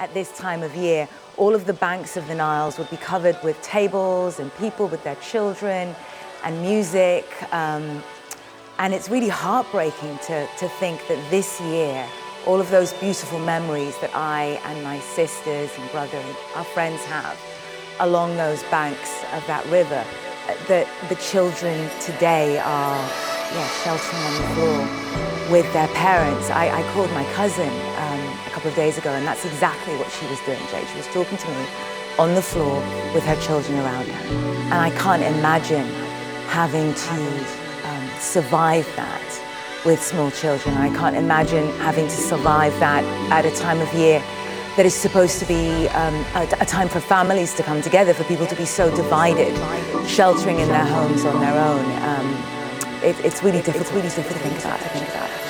at this time of year, all of the banks of the Niles would be covered with tables and people with their children and music. Um, and it's really heartbreaking to, to think that this year, all of those beautiful memories that I and my sisters and brother and our friends have along those banks of that river, that the children today are yeah, sheltering on the floor with their parents. I, I called my cousin couple of days ago, and that's exactly what she was doing, Jay. She was talking to me on the floor with her children around her. And I can't imagine having to survive that with small children. I can't imagine having to survive that at a time of year that is supposed to be um, a, a, time for families to come together, for people to be so divided, sheltering in their homes on their own. Um, it, it's really difficult. It's really difficult to think about. To think about.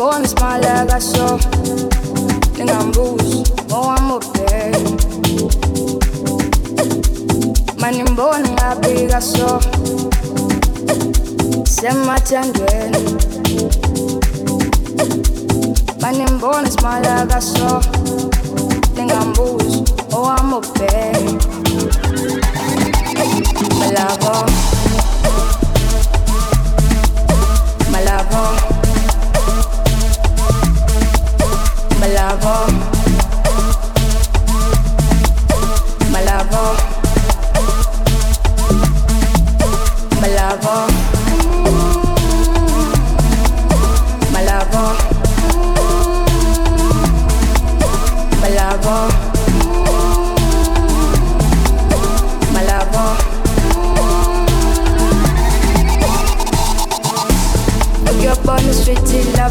boy miss my leg, I saw. Think I'm bruised, oh I'm up there. My name born in a big I saw. Send my tendon. My name born is my leg, I saw. Think I'm bruised, oh I'm up there. My lover. My lover. la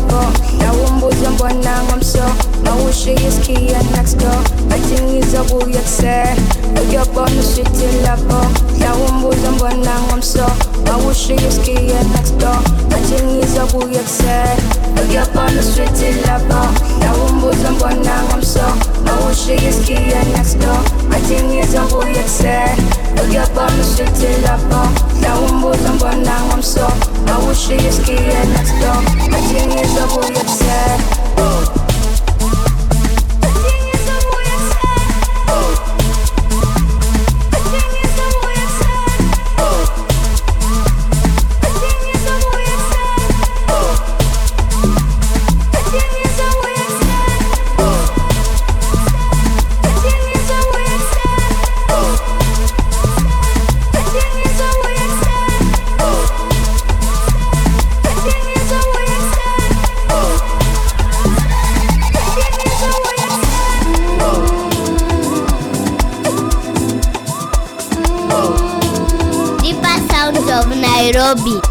porte now i'm so. Now nawumbuza mbona nko mso mawushiyisikiya naxdo batingiza buyekse uyobona ushitila bo nawumbuza I'm so. Małuszy jest kijem next door. Na dzielni zabujek se Tak ja panu świetla bo Na łumbu zambonałam so. Małuszy jest kijem next door. Na dzielni zabujek se Tak ja panu świetla bo Na łumbu zambonałam so. Małuszy jest kijem next door. Na dzielni zabujek se Oh Lobby.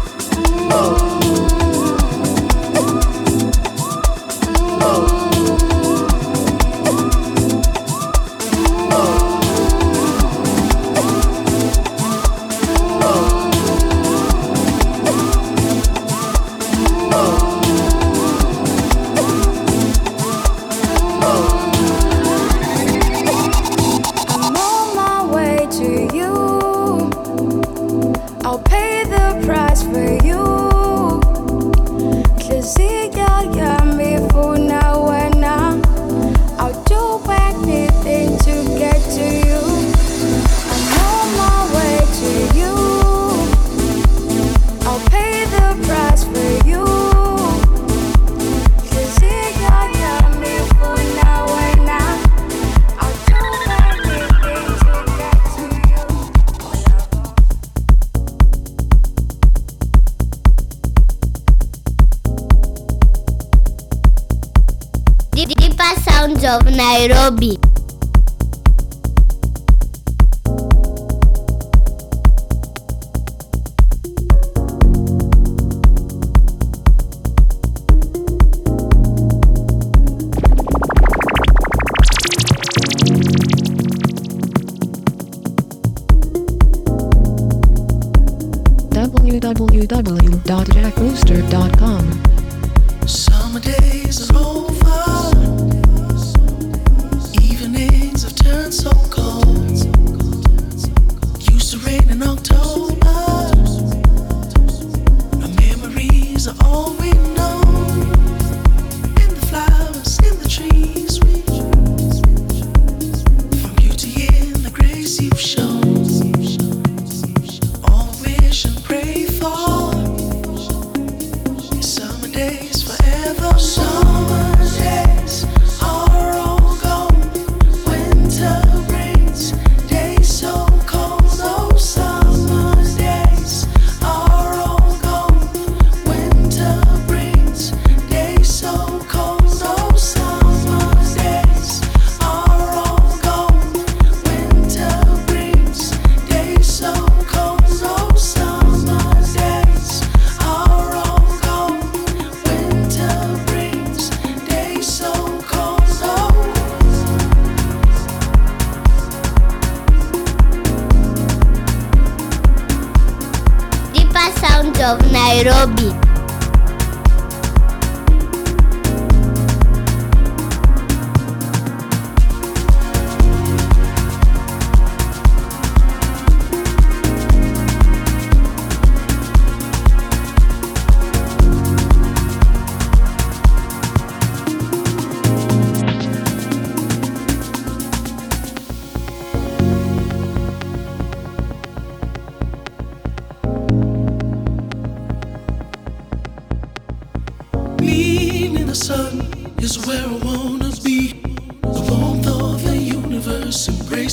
Summer days are over.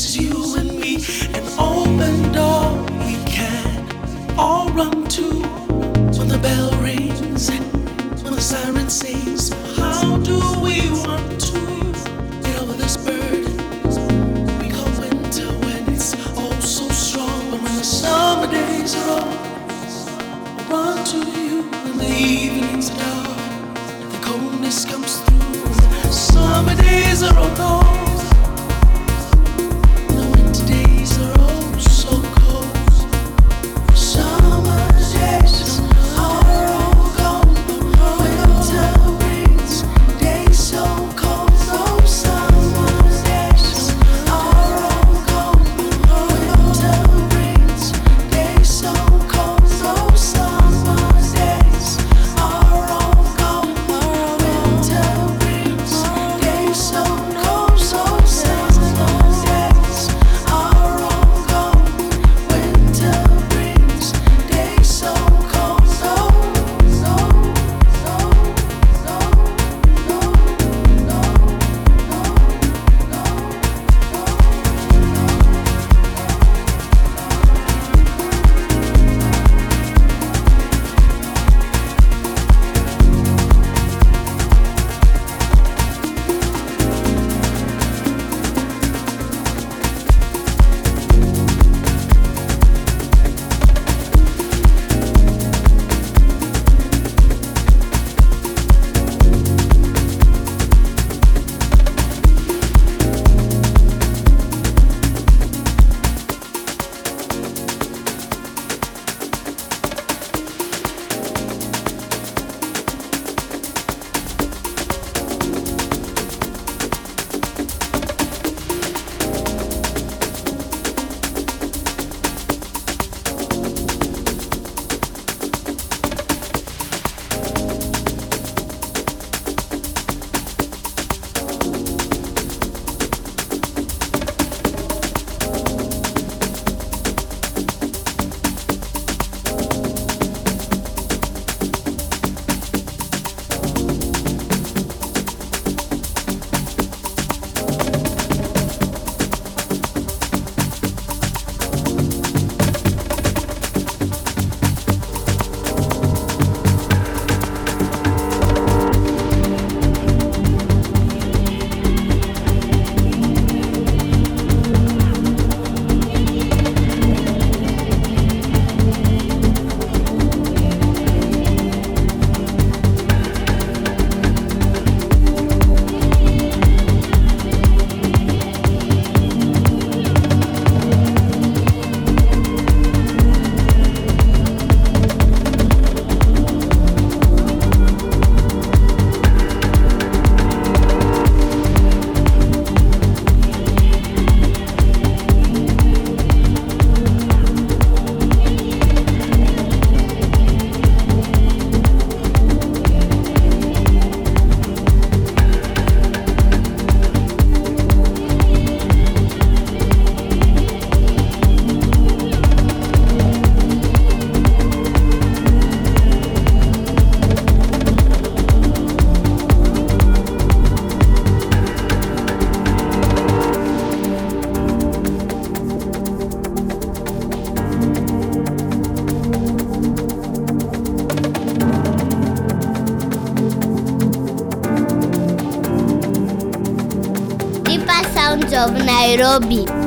Embraces you and me. An open door we can all run to when the bell rings, when the siren sings. How do we want to get over this burden? We call winter when it's all so strong, but when the summer days are over. Run to you when the evenings dark. The coldness comes through. Summer days are all of Nairobi.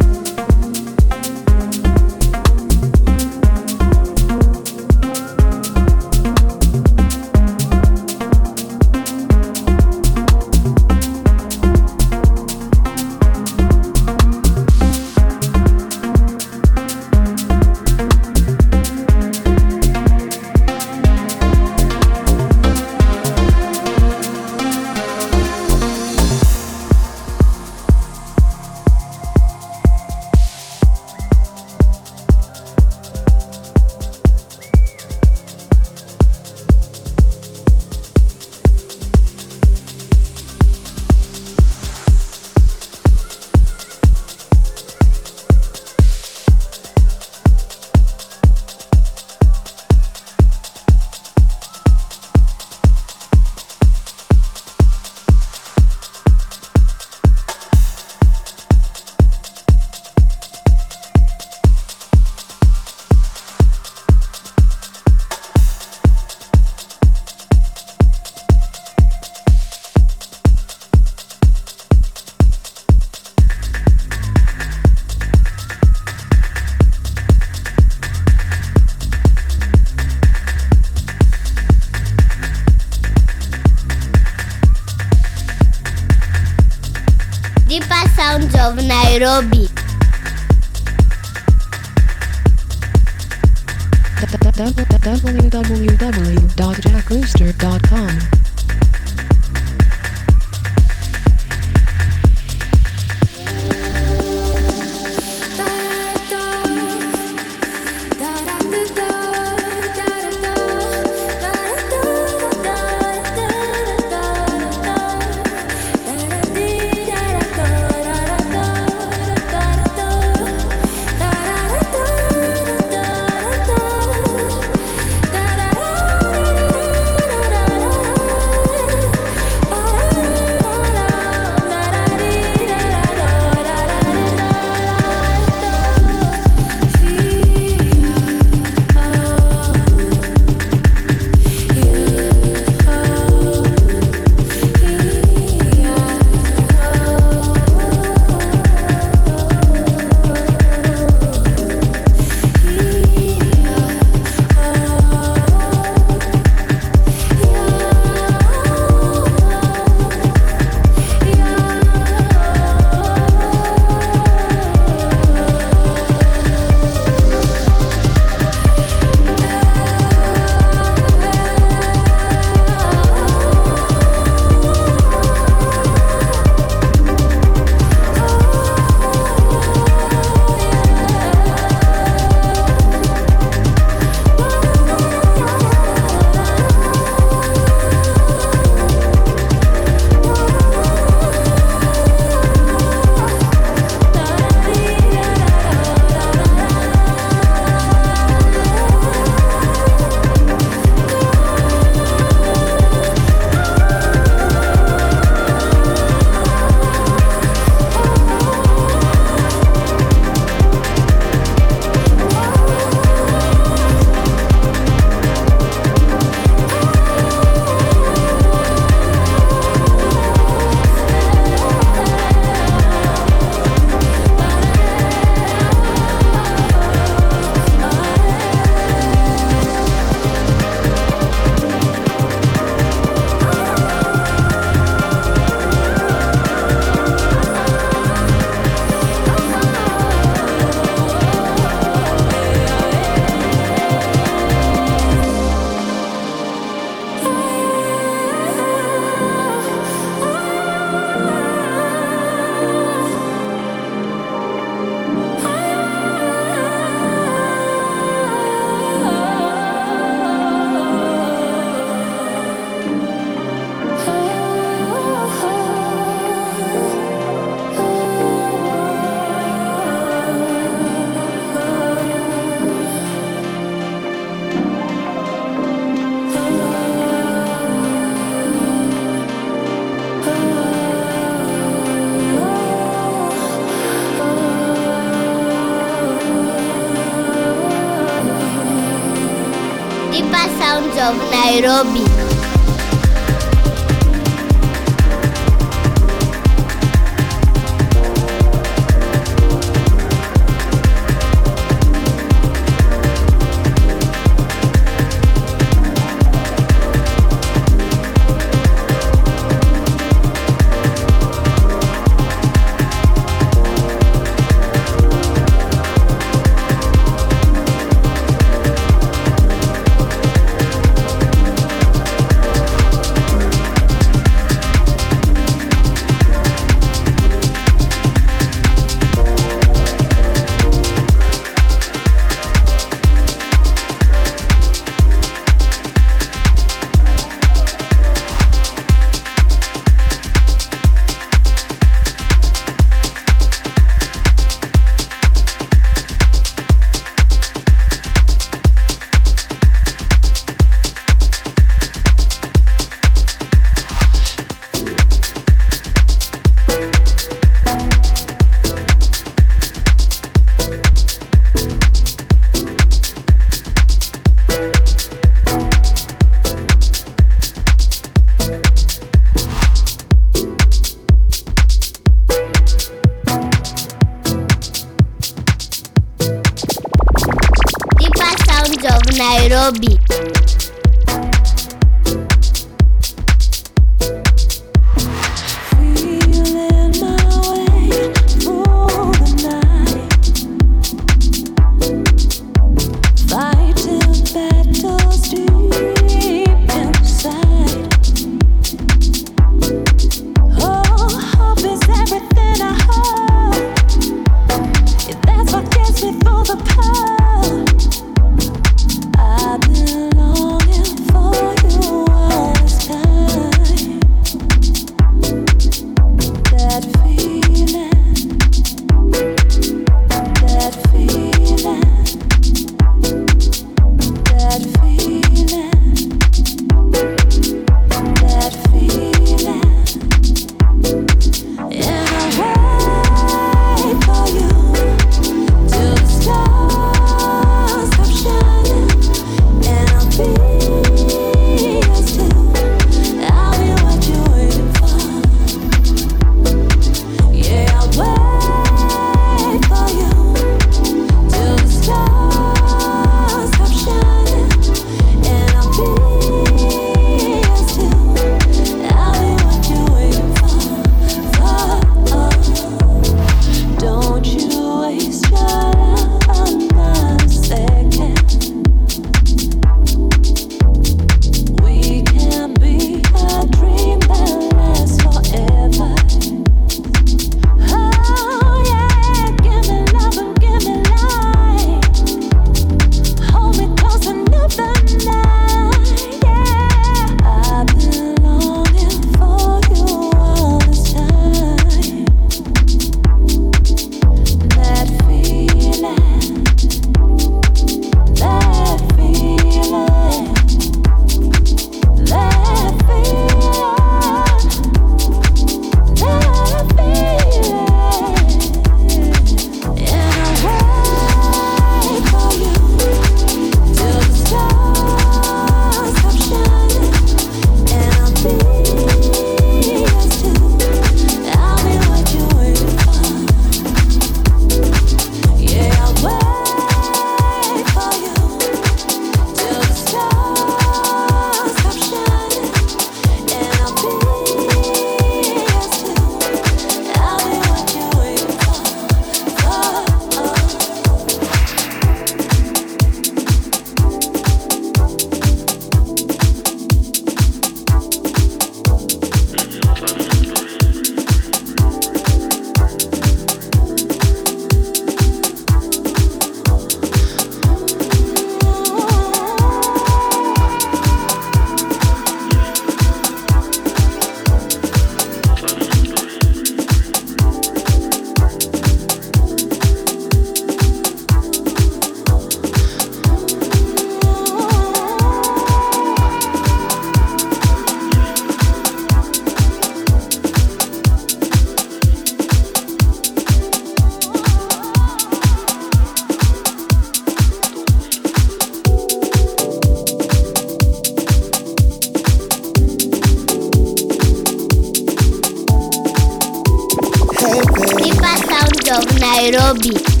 Nairobi.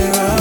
mirror